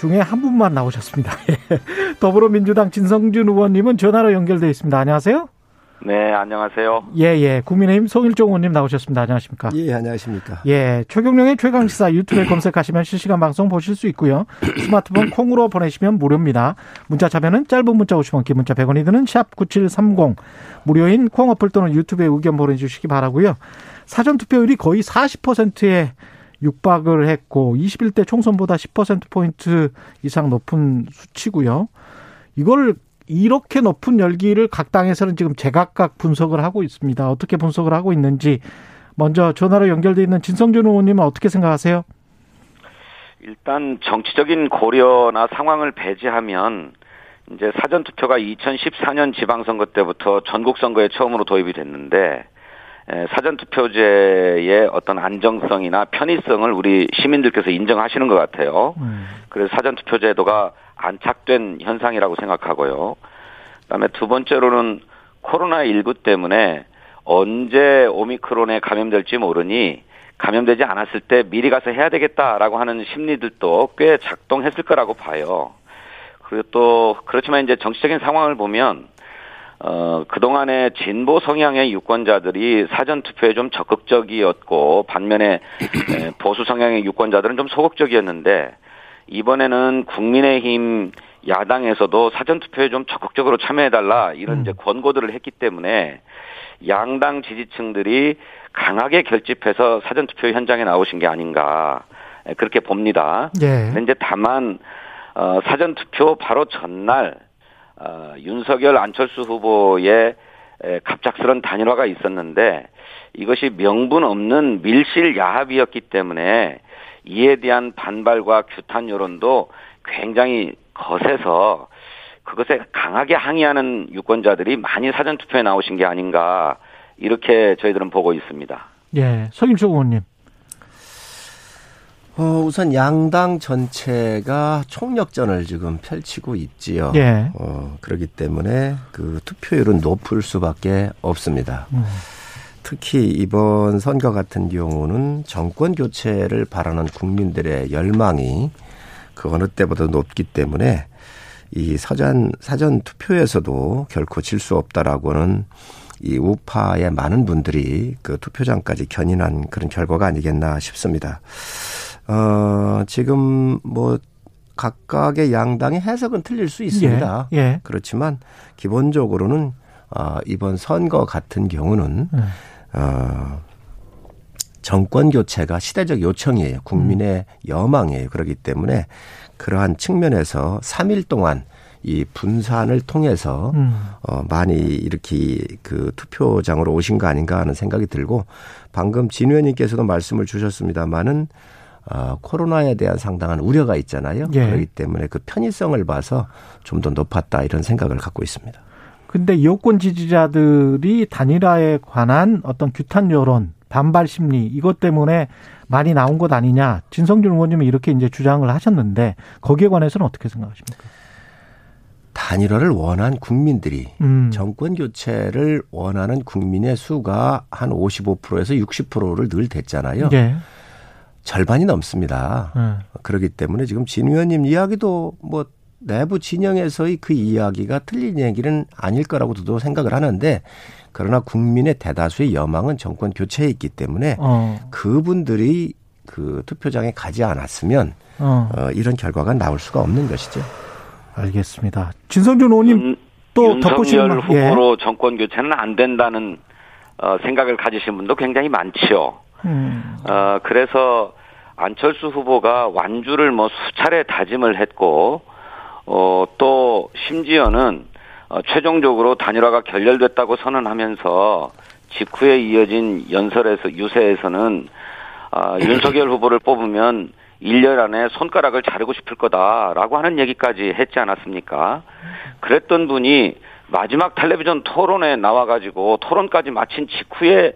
중에 한 분만 나오셨습니다. 예. 더불어민주당 진성준 의원님은 전화로 연결돼 있습니다. 안녕하세요. 네, 안녕하세요. 예, 예. 국민의힘 송일종 의원님 나오셨습니다. 안녕하십니까? 예, 안녕하십니까? 예. 최경령의 최강시사 유튜브에 검색하시면 실시간 방송 보실 수 있고요. 스마트폰 콩으로 보내시면 무료입니다. 문자 참여는 짧은 문자 50원, 긴 문자 100원이 드는 샵 9730. 무료인 콩 어플 또는 유튜브에 의견 보내주시기 바라고요. 사전 투표율이 거의 40%에 육박을 했고 21대 총선보다 10%포인트 이상 높은 수치고요. 이걸 이렇게 높은 열기를 각 당에서는 지금 제각각 분석을 하고 있습니다. 어떻게 분석을 하고 있는지 먼저 전화로 연결돼 있는 진성준 의원님은 어떻게 생각하세요? 일단 정치적인 고려나 상황을 배제하면 이제 사전 투표가 2014년 지방선거 때부터 전국 선거에 처음으로 도입이 됐는데 사전 투표제의 어떤 안정성이나 편의성을 우리 시민들께서 인정하시는 것 같아요. 음. 그래서 사전 투표제도가 안착된 현상이라고 생각하고요. 그다음에 두 번째로는 코로나 19 때문에 언제 오미크론에 감염될지 모르니 감염되지 않았을 때 미리 가서 해야 되겠다라고 하는 심리들도 꽤 작동했을 거라고 봐요. 그리고 또 그렇지만 이제 정치적인 상황을 보면 어, 그동안에 진보 성향의 유권자들이 사전투표에 좀 적극적이었고, 반면에 보수 성향의 유권자들은 좀 소극적이었는데, 이번에는 국민의힘 야당에서도 사전투표에 좀 적극적으로 참여해달라, 이런 음. 이제 권고들을 했기 때문에, 양당 지지층들이 강하게 결집해서 사전투표 현장에 나오신 게 아닌가, 그렇게 봅니다. 예. 근데 이제 다만, 어, 사전투표 바로 전날, 어, 윤석열 안철수 후보의 갑작스런 단일화가 있었는데 이것이 명분 없는 밀실 야합이었기 때문에 이에 대한 반발과 규탄 여론도 굉장히 거세서 그것에 강하게 항의하는 유권자들이 많이 사전 투표에 나오신 게 아닌가 이렇게 저희들은 보고 있습니다. 예, 서김초 의원님. 어, 우선 양당 전체가 총력전을 지금 펼치고 있지요. 예. 어, 그렇기 때문에 그 투표율은 높을 수밖에 없습니다. 음. 특히 이번 선거 같은 경우는 정권 교체를 바라는 국민들의 열망이 그 어느 때보다 높기 때문에 이 사전 사전 투표에서도 결코 질 수 없다라고는 이 우파의 많은 분들이 그 투표장까지 견인한 그런 결과가 아니겠나 싶습니다. 어, 지금 뭐 각각의 양당의 해석은 틀릴 수 있습니다. 예, 예. 그렇지만 기본적으로는 어, 이번 선거 같은 경우는 예. 어, 정권 교체가 시대적 요청이에요. 국민의 음. 여망이에요. 그렇기 때문에 그러한 측면에서 3일 동안 이 분산을 통해서 음. 어 많이 이렇게 그 투표장으로 오신 거 아닌가 하는 생각이 들고 방금 진 의원님께서도 말씀을 주셨습니다마는 어, 코로나에 대한 상당한 우려가 있잖아요. 예. 그렇기 때문에 그 편의성을 봐서 좀 더 높았다 이런 생각을 갖고 있습니다. 근데 여권 지지자들이 단일화에 관한 어떤 규탄 여론, 반발 심리 이것 때문에 많이 나온 것 아니냐. 진성준 의원님은 이렇게 이제 주장을 하셨는데 거기에 관해서는 어떻게 생각하십니까? 단일화를 원한 국민들이 음. 정권 교체를 원하는 국민의 수가 한 55%에서 60%를 늘 됐잖아요. 예. 절반이 넘습니다. 음. 그렇기 때문에 지금 진 의원님 이야기도 뭐 내부 진영에서의 그 이야기가 틀린 얘기는 아닐 거라고 저도 생각을 하는데 그러나 국민의 대다수의 여망은 정권 교체에 있기 때문에 어. 그분들이 그 투표장에 가지 않았으면 어. 어. 이런 결과가 나올 수가 없는 것이죠. 알겠습니다. 진성준 의원님 음, 또 덧보시는 후보로 예. 정권 교체는 안 된다는 어, 생각을 가지신 분도 굉장히 많지요. 음. 어, 그래서 안철수 후보가 완주를 뭐 수차례 다짐을 했고, 어, 또 심지어는 어, 최종적으로 단일화가 결렬됐다고 선언하면서 직후에 이어진 연설에서 유세에서는 어, 윤석열 후보를 뽑으면 1년 안에 손가락을 자르고 싶을 거다라고 하는 얘기까지 했지 않았습니까? 그랬던 분이 마지막 텔레비전 토론에 나와가지고 토론까지 마친 직후에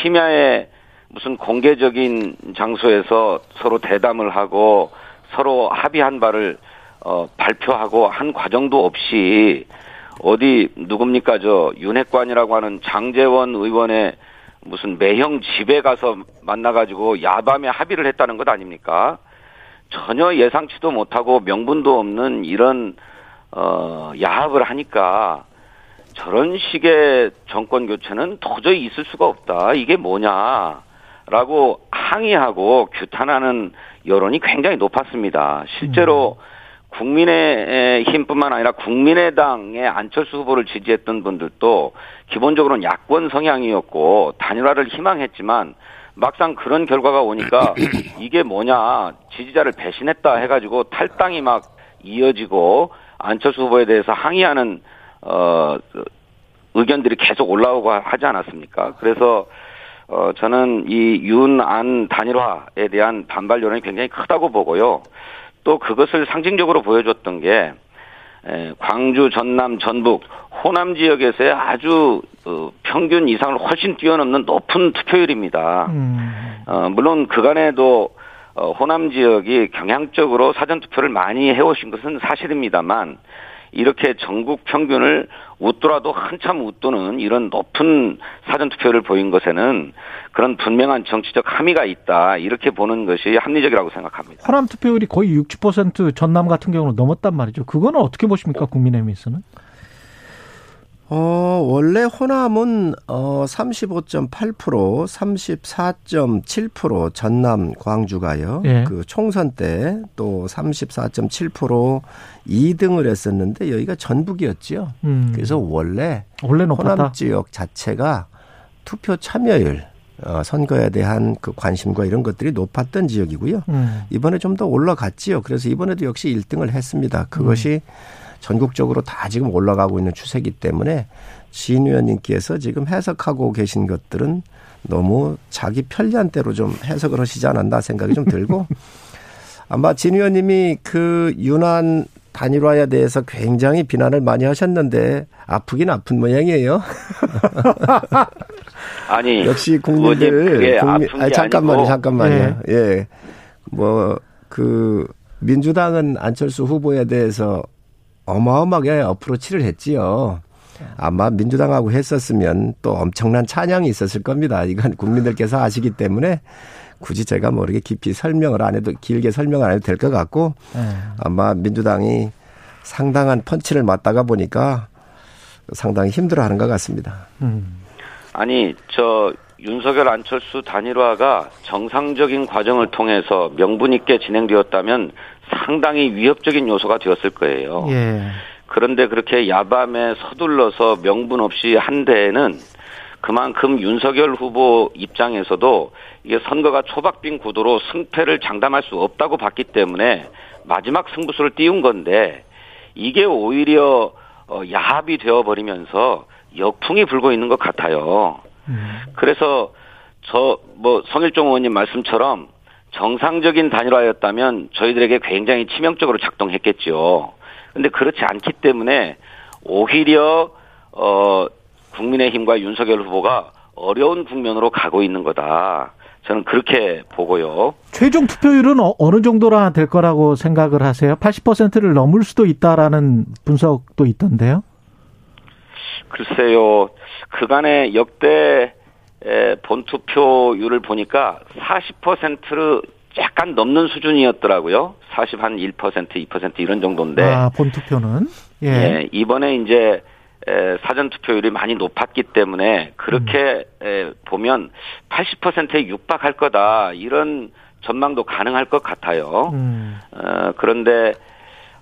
심야에 무슨 공개적인 장소에서 서로 대담을 하고 서로 합의한 바를 어, 발표하고 한 과정도 없이 어디 누굽니까 저 윤핵관이라고 하는 장재원 의원의 무슨 매형 집에 가서 만나가지고 야밤에 합의를 했다는 것 아닙니까? 전혀 예상치도 못하고 명분도 없는 이런 어 야합을 하니까 저런 식의 정권 교체는 도저히 있을 수가 없다. 이게 뭐냐 라고 항의하고 규탄하는 여론이 굉장히 높았습니다. 실제로 음. 국민의 힘뿐만 아니라 국민의당의 안철수 후보를 지지했던 분들도 기본적으로는 야권 성향이었고 단일화를 희망했지만 막상 그런 결과가 오니까 이게 뭐냐 지지자를 배신했다 해가지고 탈당이 막 이어지고 안철수 후보에 대해서 항의하는 어 의견들이 계속 올라오고 하지 않았습니까? 그래서 어 저는 이 윤안 단일화에 대한 반발 여론이 굉장히 크다고 보고요. 또 그것을 상징적으로 보여줬던 게 광주, 전남, 전북, 호남 지역에서의 아주 어, 평균 이상을 훨씬 뛰어넘는 높은 투표율입니다. 음. 어, 물론 그간에도 어, 호남 지역이 경향적으로 사전 투표를 많이 해오신 것은 사실입니다만 이렇게 전국 평균을 웃더라도 한참 웃도는 이런 높은 사전투표를 보인 것에는 그런 분명한 정치적 함의가 있다. 이렇게 보는 것이 합리적이라고 생각합니다. 호남 투표율이 거의 60% 전남 같은 경우는 넘었단 말이죠. 그거는 어떻게 보십니까? 국민의힘에서는? 어, 원래 호남은 어 35.8%, 34.7% 전남 광주가요. 예. 그 총선 때 또 34.7% 2등을 했었는데 여기가 전북이었죠. 음. 그래서 원래 원래 호남 지역 자체가 투표 참여율 어, 선거에 대한 그 관심과 이런 것들이 높았던 지역이고요. 음. 이번에 좀 더 올라갔지요. 그래서 이번에도 역시 1등을 했습니다. 그것이 음. 전국적으로 다 지금 올라가고 있는 추세이기 때문에 진 의원님께서 지금 해석하고 계신 것들은 너무 자기 편리한 대로 좀 해석을 하시지 않았나 생각이 좀 들고 아마 진 의원님이 그 유난 단일화에 대해서 굉장히 비난을 많이 하셨는데 아프긴 아픈 모양이에요. 아니 역시 국민들 국민 아니 잠깐만요 잠깐만요 예. 예. 뭐 그 민주당은 안철수 후보에 대해서 어마어마하게 어프로치를 했지요. 아마 민주당하고 했었으면 또 엄청난 찬양이 있었을 겁니다. 이건 국민들께서 아시기 때문에 굳이 제가 뭐 이렇게 깊이 설명을 안 해도 길게 설명을 안 해도 될 것 같고 네. 아마 민주당이 상당한 펀치를 맞다가 보니까 상당히 힘들어하는 것 같습니다. 음. 아니 저 윤석열 안철수 단일화가 정상적인 과정을 통해서 명분 있게 진행되었다면 상당히 위협적인 요소가 되었을 거예요. 예. 그런데 그렇게 야밤에 서둘러서 명분 없이 한 데에는 그만큼 윤석열 후보 입장에서도 이게 선거가 초박빙 구도로 승패를 장담할 수 없다고 봤기 때문에 마지막 승부수를 띄운 건데 이게 오히려 어, 야합이 되어버리면서 역풍이 불고 있는 것 같아요. 음. 그래서 저 뭐 성일종 의원님 말씀처럼 정상적인 단일화였다면 저희들에게 굉장히 치명적으로 작동했겠죠. 근데 그렇지 않기 때문에 오히려 어 국민의힘과 윤석열 후보가 어려운 국면으로 가고 있는 거다. 저는 그렇게 보고요. 최종 투표율은 어, 어느 정도나 될 거라고 생각을 하세요? 80%를 넘을 수도 있다라는 분석도 있던데요. 글쎄요. 그간의 역대 본투표율을 보니까 40%를 약간 넘는 수준이었더라고요. 40 한 1%, 2% 이런 정도인데. 아, 본투표는? 예. 예 이번에 이제 사전 투표율이 많이 높았기 때문에 그렇게 음. 보면 80%에 육박할 거다. 이런 전망도 가능할 것 같아요. 음. 어, 그런데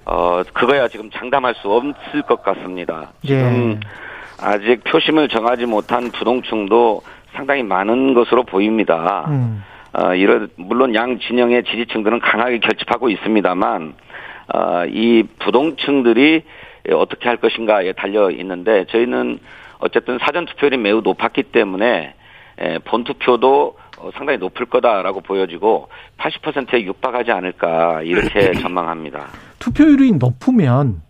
어 그거야 지금 장담할 수 없을 것 같습니다. 지금 예. 아직 표심을 정하지 못한 부동층도 상당히 많은 것으로 보입니다. 음. 어, 이런 물론 양 진영의 지지층들은 강하게 결집하고 있습니다만 어, 이 부동층들이 어떻게 할 것인가에 달려 있는데 저희는 어쨌든 사전 투표율이 매우 높았기 때문에 에, 본 투표도 어, 상당히 높을 거다라고 보여지고 80%에 육박하지 않을까 이렇게 전망합니다. 투표율이 높으면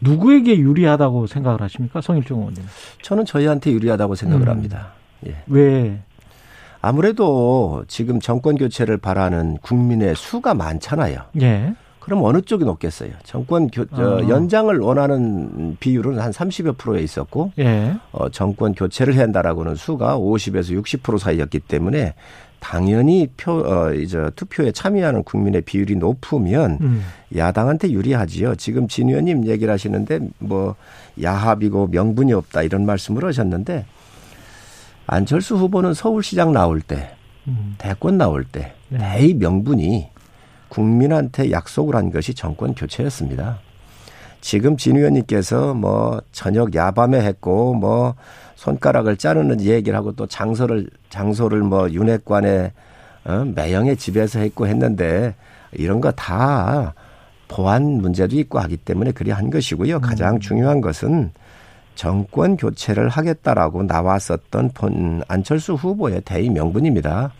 누구에게 유리하다고 생각을 하십니까, 성일종 의원님? 저는 저희한테 유리하다고 생각을 음. 합니다. 예. 왜? 아무래도 지금 정권 교체를 바라는 국민의 수가 많잖아요. 예. 그럼 어느 쪽이 높겠어요? 정권 교, 어. 연장을 원하는 비율은 한 30여 프로에 있었고, 예. 어, 정권 교체를 해야 한다라고는 수가 50에서 60% 사이였기 때문에 당연히 표, 어, 이제 투표에 참여하는 국민의 비율이 높으면 음. 야당한테 유리하지요. 지금 진 의원님 얘기를 하시는데 뭐 야합이고 명분이 없다 이런 말씀을 하셨는데 안철수 후보는 서울시장 나올 때, 음. 대권 나올 때 네. 대의 명분이 국민한테 약속을 한 것이 정권 교체였습니다. 지금 진 의원님께서 뭐 저녁 야밤에 했고 뭐 손가락을 자르는 얘기를 하고 또 장소를 장소를 뭐 윤핵관의 어, 매형의 집에서 했고 했는데 이런 거 다 보안 문제도 있고 하기 때문에 그리 한 것이고요. 가장 음. 중요한 것은 정권 교체를 하겠다라고 나왔었던 본 안철수 후보의 대의 명분입니다.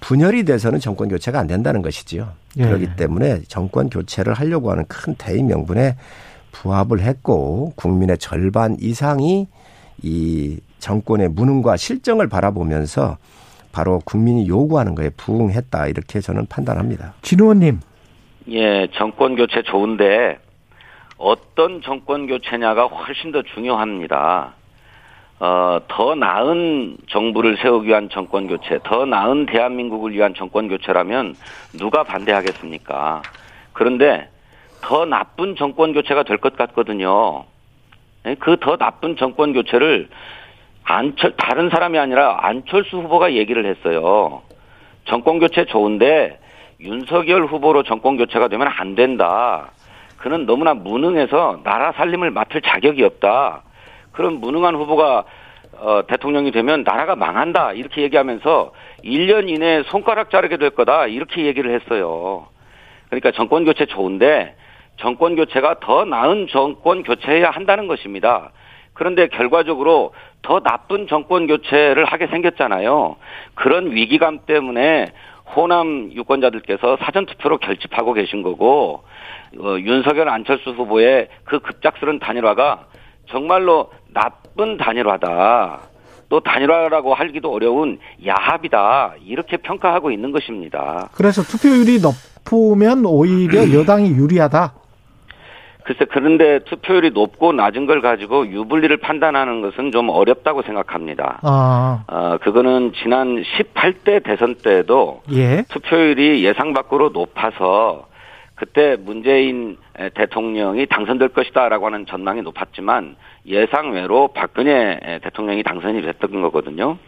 분열이 돼서는 정권 교체가 안 된다는 것이지요. 예. 그렇기 때문에 정권 교체를 하려고 하는 큰 대의 명분에 부합을 했고 국민의 절반 이상이 이 정권의 무능과 실정을 바라보면서 바로 국민이 요구하는 거에 부응했다 이렇게 저는 판단합니다. 진 의원님. 예, 정권 교체 좋은데 어떤 정권 교체냐가 훨씬 더 중요합니다. 어, 더 나은 정부를 세우기 위한 정권 교체, 더 나은 대한민국을 위한 정권 교체라면 누가 반대하겠습니까? 그런데 더 나쁜 정권 교체가 될 것 같거든요. 예, 그더 나쁜 정권 교체를 안철 다른 사람이 아니라 안철수 후보가 얘기를 했어요. 정권 교체 좋은데 윤석열 후보로 정권 교체가 되면 안 된다. 그는 너무나 무능해서 나라 살림을 맡을 자격이 없다. 그런 무능한 후보가 어, 대통령이 되면 나라가 망한다. 이렇게 얘기하면서 1년 이내에 손가락 자르게 될 거다. 이렇게 얘기를 했어요. 그러니까 정권 교체 좋은데 정권 교체가 더 나은 정권 교체해야 한다는 것입니다. 그런데 결과적으로 더 나쁜 정권 교체를 하게 생겼잖아요. 그런 위기감 때문에 호남 유권자들께서 사전투표로 결집하고 계신 거고 어, 윤석열 안철수 후보의 그 급작스런 단일화가 정말로 나쁜 단일화다. 또 단일화라고 하기도 어려운 야합이다. 이렇게 평가하고 있는 것입니다. 그래서 투표율이 높으면 오히려 여당이 유리하다. 글쎄 그런데 투표율이 높고 낮은 걸 가지고 유불리를 판단하는 것은 좀 어렵다고 생각합니다. 아. 어, 그거는 지난 18대 대선 때도 예. 투표율이 예상 밖으로 높아서 그때 문재인 대통령이 당선될 것이다라고 하는 전망이 높았지만 예상외로 박근혜 대통령이 당선이 됐던 거거든요.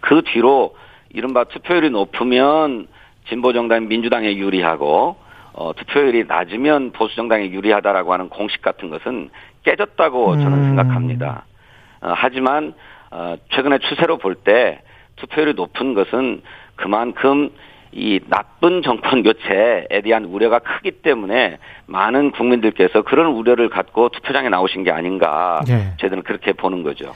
그 뒤로 이른바 투표율이 높으면 진보정당 민주당에 유리하고 어, 투표율이 낮으면 보수정당에 유리하다라고 하는 공식 같은 것은 깨졌다고 저는 음. 생각합니다. 어, 하지만 어, 최근의 추세로 볼 때 투표율이 높은 것은 그만큼 이 나쁜 정권 교체에 대한 우려가 크기 때문에 많은 국민들께서 그런 우려를 갖고 투표장에 나오신 게 아닌가 네. 저희들은 그렇게 보는 거죠.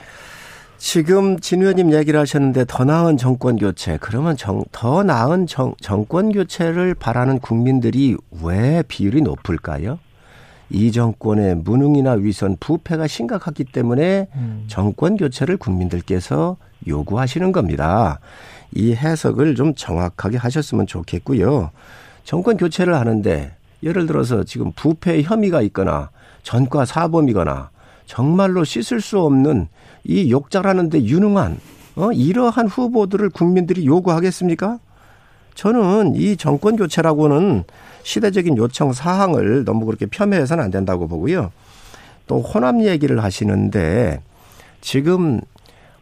지금 진 의원님 얘기를 하셨는데 더 나은 정권 교체 그러면 정, 더 나은 정, 정권 교체를 바라는 국민들이 왜 비율이 높을까요? 이 정권의 무능이나 위선, 부패가 심각하기 때문에 음. 정권 교체를 국민들께서 요구하시는 겁니다. 이 해석을 좀 정확하게 하셨으면 좋겠고요. 정권 교체를 하는데 예를 들어서 지금 부패 혐의가 있거나 전과 사범이거나 정말로 씻을 수 없는 이 욕잘하는데 유능한 어 이러한 후보들을 국민들이 요구하겠습니까? 저는 이 정권 교체라고는 시대적인 요청 사항을 너무 그렇게 폄훼해서는 안 된다고 보고요. 또 호남 얘기를 하시는데 지금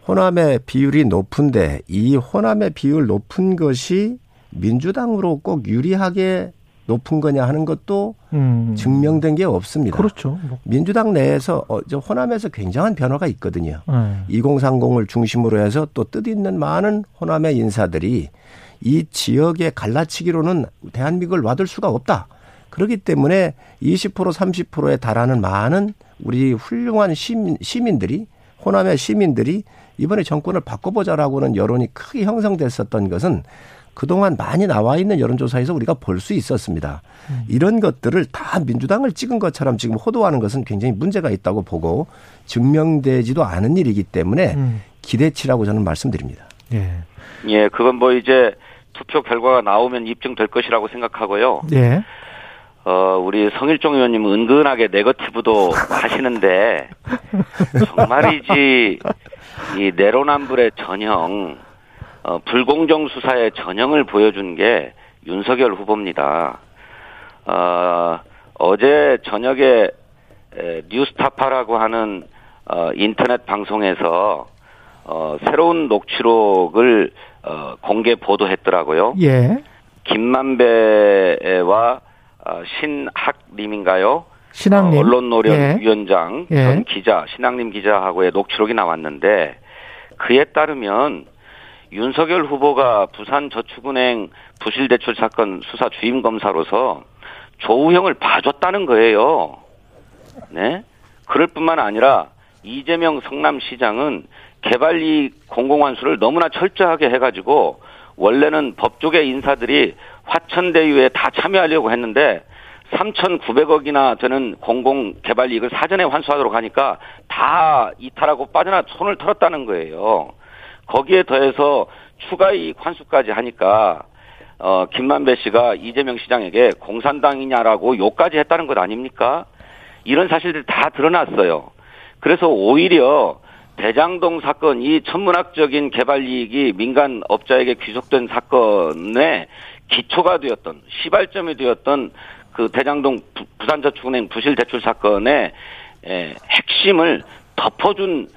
호남의 비율이 높은데 이 호남의 비율 높은 것이 민주당으로 꼭 유리하게 높은 거냐 하는 것도 음. 증명된 게 없습니다. 그렇죠. 뭐. 민주당 내에서 어, 저 호남에서 굉장한 변화가 있거든요. 음. 2030을 중심으로 해서 또 뜻있는 많은 호남의 인사들이 이 지역의 갈라치기로는 대한민국을 놔둘 수가 없다. 그렇기 때문에 20% 30%에 달하는 많은 우리 훌륭한 시민, 시민들이 호남의 시민들이 이번에 정권을 바꿔보자라고는 여론이 크게 형성됐었던 것은 그동안 많이 나와 있는 여론조사에서 우리가 볼 수 있었습니다. 음. 이런 것들을 다 민주당을 찍은 것처럼 지금 호도하는 것은 굉장히 문제가 있다고 보고 증명되지도 않은 일이기 때문에 음. 기대치라고 저는 말씀드립니다. 예. 예, 그건 뭐 이제 투표 결과가 나오면 입증될 것이라고 생각하고요. 예. 어, 우리 성일종 의원님 은근하게 네거티브도 하시는데 정말이지 이 내로남불의 전형 어, 불공정 수사의 전형을 보여준 게 윤석열 후보입니다. 어, 어제 저녁에 에, 뉴스타파라고 하는 어, 인터넷 방송에서 어, 새로운 녹취록을 어, 공개 보도했더라고요. 예. 김만배와 어, 신학님인가요? 신학님. 어, 언론노련위원장 예. 전 기자, 신학님 기자하고의 녹취록이 나왔는데 그에 따르면 윤석열 후보가 부산저축은행 부실대출 사건 수사 주임 검사로서 조우형을 봐줬다는 거예요. 네? 그럴 뿐만 아니라 이재명 성남시장은 개발이익 공공환수를 너무나 철저하게 해가지고 원래는 법조계 인사들이 화천대유에 다 참여하려고 했는데 3,900억이나 되는 공공 개발 이익을 사전에 환수하도록 하니까 다 이탈하고 빠져나 손을 털었다는 거예요. 거기에 더해서 추가 이익 환수까지 하니까 어 김만배 씨가 이재명 시장에게 공산당이냐라고 욕까지 했다는 것 아닙니까? 이런 사실들이 다 드러났어요. 그래서 오히려 대장동 사건 이 천문학적인 개발 이익이 민간 업자에게 귀속된 사건의 기초가 되었던 시발점이 되었던 그 대장동 부 산저축은행 부실 대출 사건의 에, 핵심을 덮어준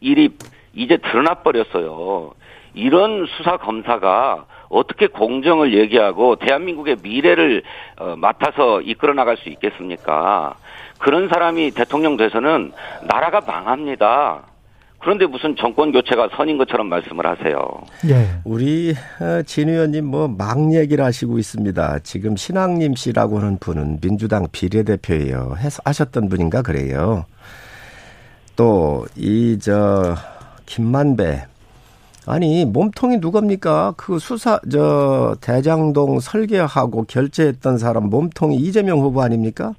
일이 이제 드러나 버렸어요. 이런 수사 검사가 어떻게 공정을 얘기하고 대한민국의 미래를 어, 맡아서 이끌어 나갈 수 있겠습니까? 그런 사람이 대통령 돼서는 나라가 망합니다. 그런데 무슨 정권 교체가 선인 것처럼 말씀을 하세요. 예. 우리 어, 진 의원님 뭐 막 얘기를 하시고 있습니다. 지금 신학님 씨라고 하는 분은 민주당 비례대표예요. 해서 하셨던 분인가 그래요. 또 이 저 김만배 아니 몸통이 누굽니까? 그 수사 저 대장동 설계하고 결제했던 사람 몸통이 이재명 후보 아닙니까?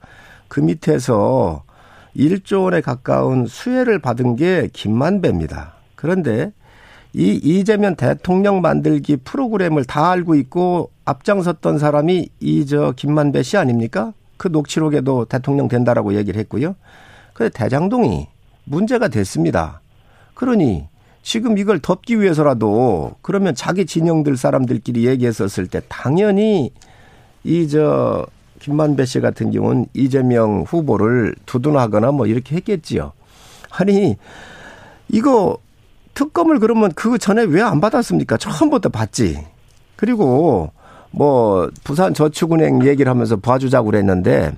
그 밑에서 1조 원에 가까운 수혜를 받은 게 김만배입니다. 그런데 이 이재명 대통령 만들기 프로그램을 다 알고 있고 앞장섰던 사람이 이 저 김만배 씨 아닙니까? 그 녹취록에도 대통령 된다라고 얘기를 했고요. 그래 대장동이 문제가 됐습니다. 그러니 지금 이걸 덮기 위해서라도 그러면 자기 진영들 사람들끼리 얘기했었을 때 당연히 이 저 김만배 씨 같은 경우는 이재명 후보를 두둔하거나 뭐 이렇게 했겠지요. 아니 이거 특검을 그러면 그 전에 왜 안 받았습니까? 처음부터 받지. 그리고 뭐 부산 저축은행 얘기를 하면서 봐주자고 그랬는데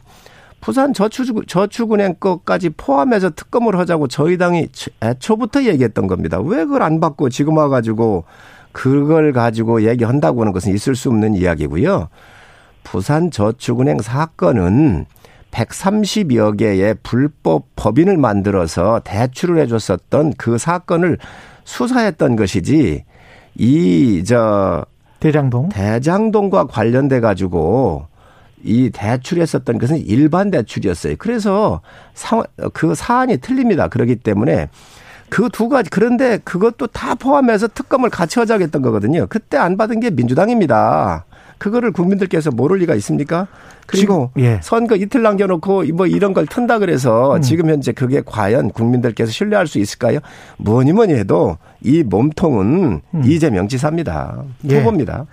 부산 저축, 저축은행 것까지 포함해서 특검을 하자고 저희 당이 애초부터 얘기했던 겁니다. 왜 그걸 안 받고 지금 와가지고 그걸 가지고 얘기한다고 하는 것은 있을 수 없는 이야기고요. 부산저축은행 사건은 130여 개의 불법 법인을 만들어서 대출을 해줬었던 그 사건을 수사했던 것이지 이 저 대장동 대장동과 관련돼 가지고 이 대출했었던 것은 일반 대출이었어요. 그래서 사, 그 사안이 틀립니다. 그렇기 때문에 그 두 가지 그런데 그것도 다 포함해서 특검을 같이 하자겠던 거거든요. 그때 안 받은 게 민주당입니다. 그거를 국민들께서 모를 리가 있습니까? 그리고 지금, 예. 선거 이틀 남겨놓고 뭐 이런 걸 튼다 그래서 음. 지금 현재 그게 과연 국민들께서 신뢰할 수 있을까요? 뭐니 뭐니 해도 이 몸통은 음. 이재명 지사입니다. 예. 후보입니다.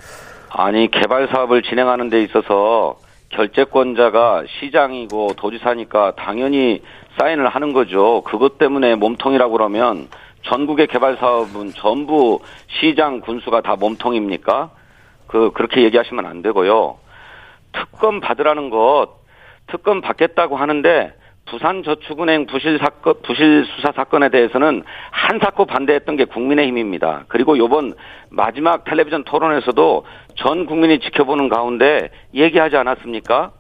아니 개발 사업을 진행하는 데 있어서 결재권자가 시장이고 도지사니까 당연히 사인을 하는 거죠. 그것 때문에 몸통이라고 그러면 전국의 개발 사업은 전부 시장 군수가 다 몸통입니까? 그 그렇게 얘기하시면 안 되고요. 특검 받으라는 것 특검 받겠다고 하는데 부산저축은행 부실 사건 부실 수사 사건에 대해서는 한사코 반대했던 게 국민의힘입니다. 그리고 요번 마지막 텔레비전 토론에서도 전 국민이 지켜보는 가운데 얘기하지 않았습니까?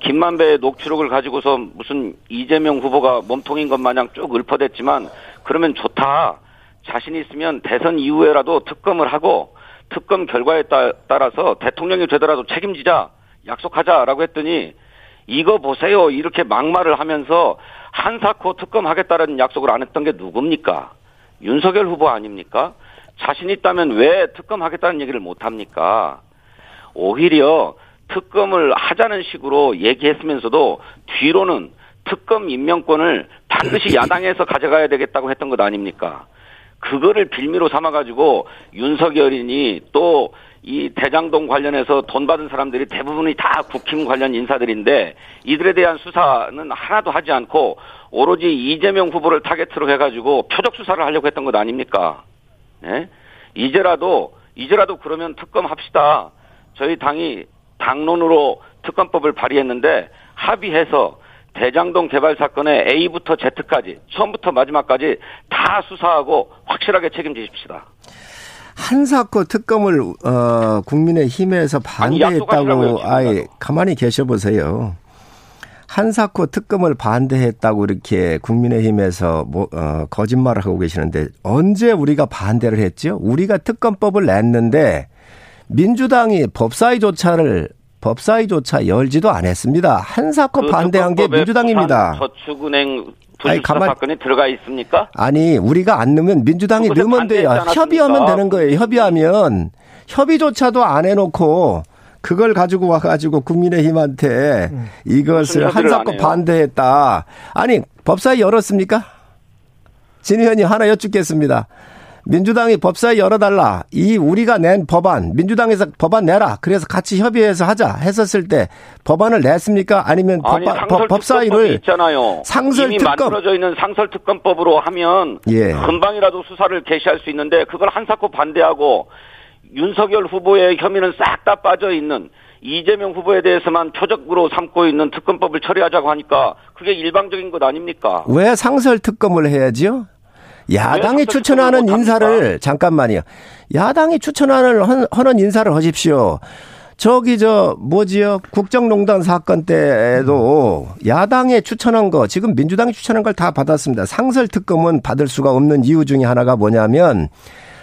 김만배의 녹취록을 가지고서 무슨 이재명 후보가 몸통인 것 마냥 쭉 읊어댔지만 그러면 좋다. 자신 있으면 대선 이후에라도 특검을 하고 특검 결과에 따라서 대통령이 되더라도 책임지자 약속하자라고 했더니 이거 보세요 이렇게 막말을 하면서 한사코 특검하겠다는 약속을 안 했던 게 누굽니까? 윤석열 후보 아닙니까? 자신 있다면 왜 특검하겠다는 얘기를 못 합니까? 오히려 특검을 하자는 식으로 얘기했으면서도 뒤로는 특검 임명권을 반드시 야당에서 가져가야 되겠다고 했던 것 아닙니까? 그거를 빌미로 삼아가지고 윤석열이니 또 이 대장동 관련해서 돈 받은 사람들이 대부분이 다 국힘 관련 인사들인데 이들에 대한 수사는 하나도 하지 않고 오로지 이재명 후보를 타겟으로 해가지고 표적 수사를 하려고 했던 것 아닙니까? 예? 이제라도 이제라도 그러면 특검 합시다. 저희 당이 당론으로 특검법을 발의했는데 합의해서 대장동 개발 사건의 A부터 Z까지 처음부터 마지막까지 다 수사하고 확실하게 책임지십시다. 한사코 특검을 어, 국민의 힘에서 반대했다고 아예 가만히 계셔 보세요. 한사코 특검을 반대했다고 이렇게 국민의힘에서 뭐, 어, 거짓말을 하고 계시는데 언제 우리가 반대를 했죠? 우리가 특검법을 냈는데 민주당이 법사위 조차를 법사위조차 열지도 않았습니다. 한사코 그 반대한 게 민주당입니다. 저축은행 아니, 가만... 사건이 들어가 있습니까? 아니 우리가 안 넣으면 민주당이 넣으면 돼요. 협의하면 되는 거예요. 협의하면 협의조차도 안 해놓고 그걸 가지고 와가지고 국민의힘한테 음. 이것을 한사코 반대했다. 아니 법사위 열었습니까? 진 의원님 하나 여쭙겠습니다. 민주당이 법사위 열어달라. 이 우리가 낸 법안, 민주당에서 법안 내라. 그래서 같이 협의해서 하자 했었을 때 법안을 냈습니까? 아니면 아니, 법, 법사위를 있잖아요. 상설 이미 특검 만들어져 있는 상설 특검법으로 하면 예. 금방이라도 수사를 개시할 수 있는데 그걸 한사코 반대하고 윤석열 후보의 혐의는 싹 다 빠져 있는 이재명 후보에 대해서만 표적으로 삼고 있는 특검법을 처리하자고 하니까 그게 일방적인 것 아닙니까? 왜 상설 특검을 해야지요? 야당이 추천하는 인사를 잠깐만요. 야당이 추천하는 하는 인사를 하십시오. 저기 저 뭐지요? 국정농단 사건 때에도 야당에 추천한 거 지금 민주당이 추천한 걸 다 받았습니다. 상설 특검은 받을 수가 없는 이유 중에 하나가 뭐냐면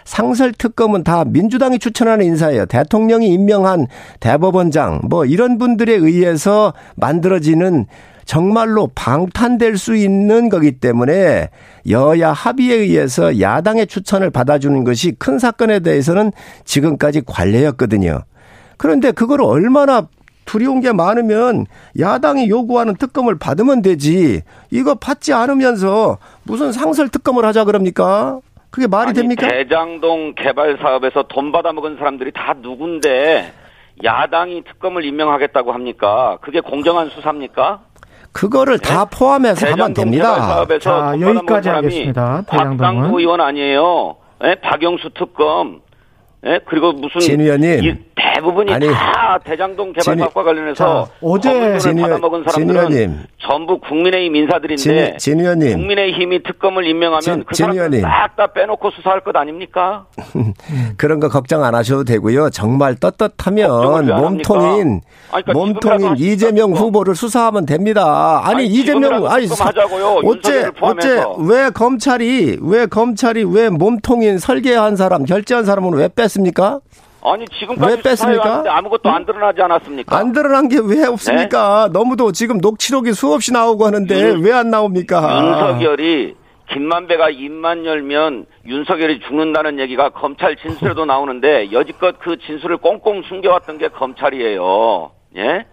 상설 특검은 다 민주당이 추천하는 인사예요. 대통령이 임명한 대법원장 뭐 이런 분들에 의해서 만들어지는 정말로 방탄될 수 있는 거기 때문에 여야 합의에 의해서 야당의 추천을 받아주는 것이 큰 사건에 대해서는 지금까지 관례였거든요. 그런데 그걸 얼마나 두려운 게 많으면 야당이 요구하는 특검을 받으면 되지. 이거 받지 않으면서 무슨 상설 특검을 하자 그럽니까? 그게 말이 아니, 됩니까? 대장동 개발 사업에서 돈 받아먹은 사람들이 다 누군데 야당이 특검을 임명하겠다고 합니까? 그게 공정한 수사입니까? 그거를 네? 다 포함해서 하면 됩니다. 자, 여기까지 하겠습니다. 박상도 의원 아니에요. 네? 박영수 특검. 네? 그리고 무슨 진 의원님 대부분이 아니, 다 대장동 개발 사업과 관련해서 자, 어제 진 받아먹은 사람들은 진 전부 국민의힘 인사들인데 진, 진 의원님 국민의힘이 특검을 임명하면 진, 그 사람들 싹다 빼놓고 수사할 것 아닙니까? 그런 거 걱정 안 하셔도 되고요. 정말 떳떳하면 몸통인 아니, 그러니까 몸통인 이재명 후보를 수사하면 됩니다. 아니, 아니 이재명 아니 하자고요. 어째 어째 왜 검찰이 왜 검찰이 왜 몸통인 설계한 사람 결제한 사람은 왜 뺐습니까? 아니 지금까지 왜 뺐습니까? 아무것도 안 드러나지 않았습니까? 안 드러난 게 왜 없습니까? 네? 너무도 지금 녹취록이 수없이 나오고 하는데 왜 안 나옵니까? 윤석열이 김만배가 입만 열면 윤석열이 죽는다는 얘기가 검찰 진술에도 나오는데 여지껏 그 진술을 꽁꽁 숨겨왔던 게 검찰이에요. 예?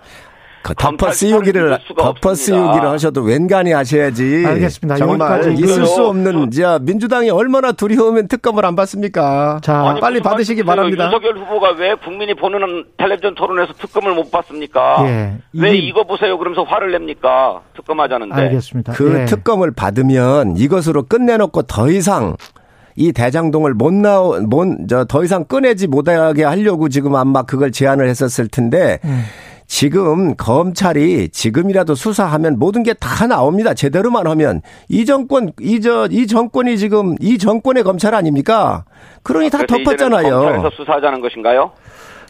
그 덮어 씌우기를 덮어 씌우기를 하셔도 웬간히 하셔야지. 알겠습니다. 정말 있을 수 없는 자 민주당이 얼마나 두려우면 특검을 안 받습니까? 자 아니, 빨리 받으시기 바랍니다. 윤석열 후보가 왜 국민이 보는 텔레비전 토론에서 특검을 못 받습니까? 예. 왜 이... 거 보세요 그러면서 화를 냅니까? 특검하자는데. 알겠습니다. 그 예. 특검을 받으면 이것으로 끝내놓고 더 이상 이 대장동을 못 나오, 못, 저, 더 이상 꺼내지 못하게 하려고 지금 아마 그걸 제안을 했었을 텐데, 음. 지금 검찰이 지금이라도 수사하면 모든 게 다 나옵니다. 제대로만 하면 이 정권 이저 이 정권이 지금 이 정권의 검찰 아닙니까? 그러니 다 덮었잖아요. 검찰에서 수사하자는 것인가요?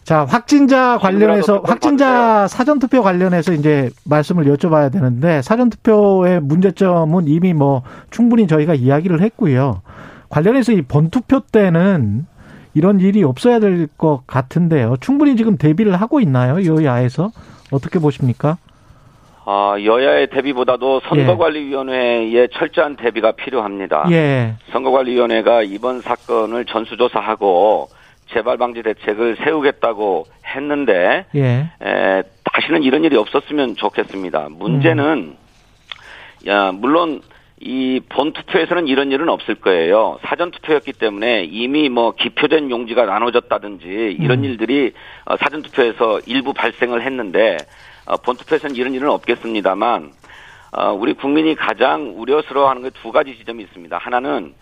자, 확진자 관련해서 확진자 사전 투표 관련해서 이제 말씀을 여쭤봐야 되는데 사전 투표의 문제점은 이미 뭐 충분히 저희가 이야기를 했고요. 관련해서 이 본투표 때는 이런 일이 없어야 될 것 같은데요. 충분히 지금 대비를 하고 있나요? 여야에서 어떻게 보십니까? 아, 여야의 대비보다도 선거관리위원회의 예. 철저한 대비가 필요합니다. 예. 선거관리위원회가 이번 사건을 전수조사하고 재발 방지 대책을 세우겠다고 했는데 예. 에, 다시는 이런 일이 없었으면 좋겠습니다. 문제는 음. 야 물론 이 본투표에서는 이런 일은 없을 거예요. 사전투표였기 때문에 이미 뭐 기표된 용지가 나눠졌다든지 이런 음. 일들이 어, 사전투표에서 일부 발생을 했는데 어, 본투표에서는 이런 일은 없겠습니다만 어, 우리 국민이 가장 우려스러워하는 게 두 가지 지점이 있습니다. 하나는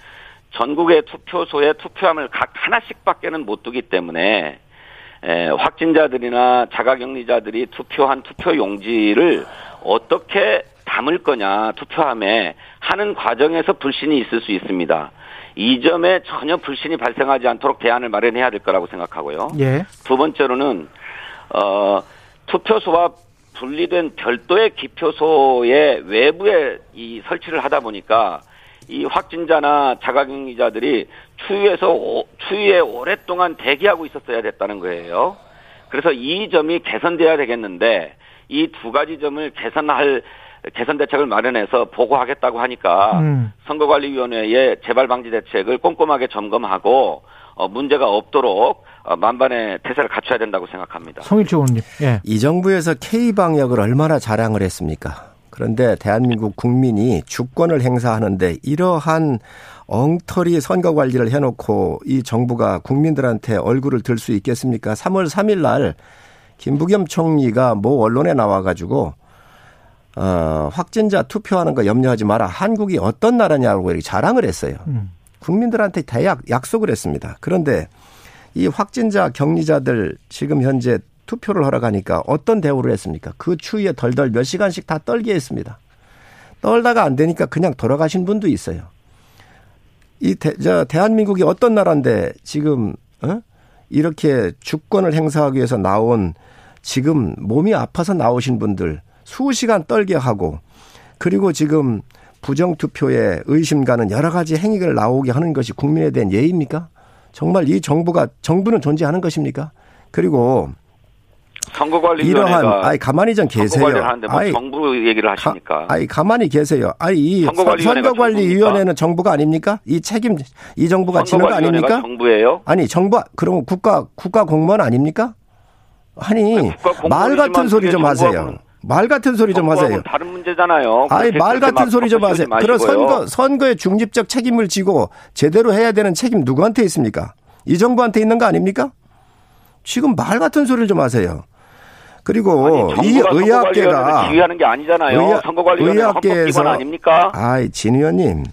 전국의 투표소에 투표함을 각 하나씩밖에는 못 두기 때문에 에, 확진자들이나 자가격리자들이 투표한 투표 용지를 어떻게 담을 거냐 투표함에 하는 과정에서 불신이 있을 수 있습니다. 이 점에 전혀 불신이 발생하지 않도록 대안을 마련해야 될 거라고 생각하고요. 예. 두 번째로는 어 투표소와 분리된 별도의 기표소의 외부에 이 설치를 하다 보니까 이 확진자나 자가격리자들이 추위에서 추위에 오랫동안 대기하고 있었어야 됐다는 거예요. 그래서 이 점이 개선돼야 되겠는데 이 두 가지 점을 개선할 개선 대책을 마련해서 보고하겠다고 하니까 음. 선거관리위원회의 재발 방지 대책을 꼼꼼하게 점검하고 어, 문제가 없도록 어, 만반의 태세를 갖춰야 된다고 생각합니다. 송일주 의원님. 예. 이 정부에서 K 방역을 얼마나 자랑을 했습니까? 그런데 대한민국 국민이 주권을 행사하는데 이러한 엉터리 선거 관리를 해놓고 이 정부가 국민들한테 얼굴을 들 수 있겠습니까? 3월 3일 날 김부겸 총리가 모 언론에 나와가지고 어, 확진자 투표하는 거 염려하지 마라. 한국이 어떤 나라냐고 이렇게 자랑을 했어요. 음. 국민들한테 대약 약속을 했습니다. 그런데 이 확진자 격리자들 지금 현재 투표를 하러 가니까 어떤 대우를 했습니까? 그 추위에 덜덜 몇 시간씩 다 떨게 했습니다. 떨다가 안 되니까 그냥 돌아가신 분도 있어요. 이 대, 저 대한민국이 어떤 나라인데 지금 어? 이렇게 주권을 행사하기 위해서 나온 지금 몸이 아파서 나오신 분들 수시간 떨게 하고 그리고 지금 부정투표에 의심 가는 여러 가지 행위를 나오게 하는 것이 국민에 대한 예입니까? 정말 이 정부가 정부는 존재하는 것입니까? 그리고 선거관리위원회가 이러한 아이 가만히 좀 계세요. 하는데 뭐 아이, 정부 얘기를 하십니까? 가, 아이 가만히 계세요. 아이 이 선거관리위원회는 정부가 아닙니까? 이 책임 이 정부가 지는 거 아닙니까? 정부예요? 아니 정부 그럼 국가 국가 공무원 아닙니까? 아니 말 같은 소리 좀 하세요. 말 같은 소리 좀 하세요. 다른 문제잖아요. 아니 말 같은 소리 좀 하세요. 그런 선거 선거에 중립적 책임을 지고 제대로 해야 되는 책임 누구한테 있습니까? 이 정부한테 있는 거 아닙니까? 지금 말 같은 소리를 좀 하세요. 그리고 아니, 이 의학계가 지휘하는 게 아니잖아요. 선거관리위원회 헌법 기관 아닙니까? 아이 진 의원님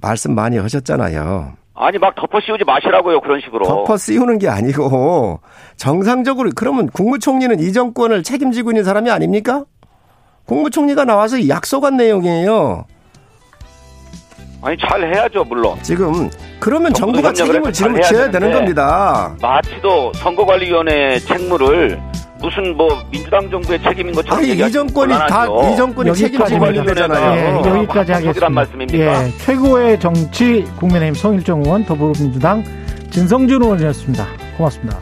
말씀 많이 하셨잖아요. 아니 막 덮어 씌우지 마시라고요 그런 식으로. 덮어 씌우는 게 아니고 정상적으로 그러면 국무총리는 이 정권을 책임지고 있는 사람이 아닙니까? 국무총리가 나와서 약속한 내용이에요. 아니 잘 해야죠 물론. 지금 그러면 정부가 책임을 지금 져야 되는 겁니다. 마치도 선거관리위원회 책무를 무슨 뭐 민주당 정부의 책임인 것처럼 아니 이 정권이 다 이 정권이 책임지고 있는 거잖아요. 예, 여기까지 하겠습니다. 말씀입니까? 예, 최고의 정치 국민의힘 송일정 의원 더불어민주당 진성준 의원이었습니다. 고맙습니다.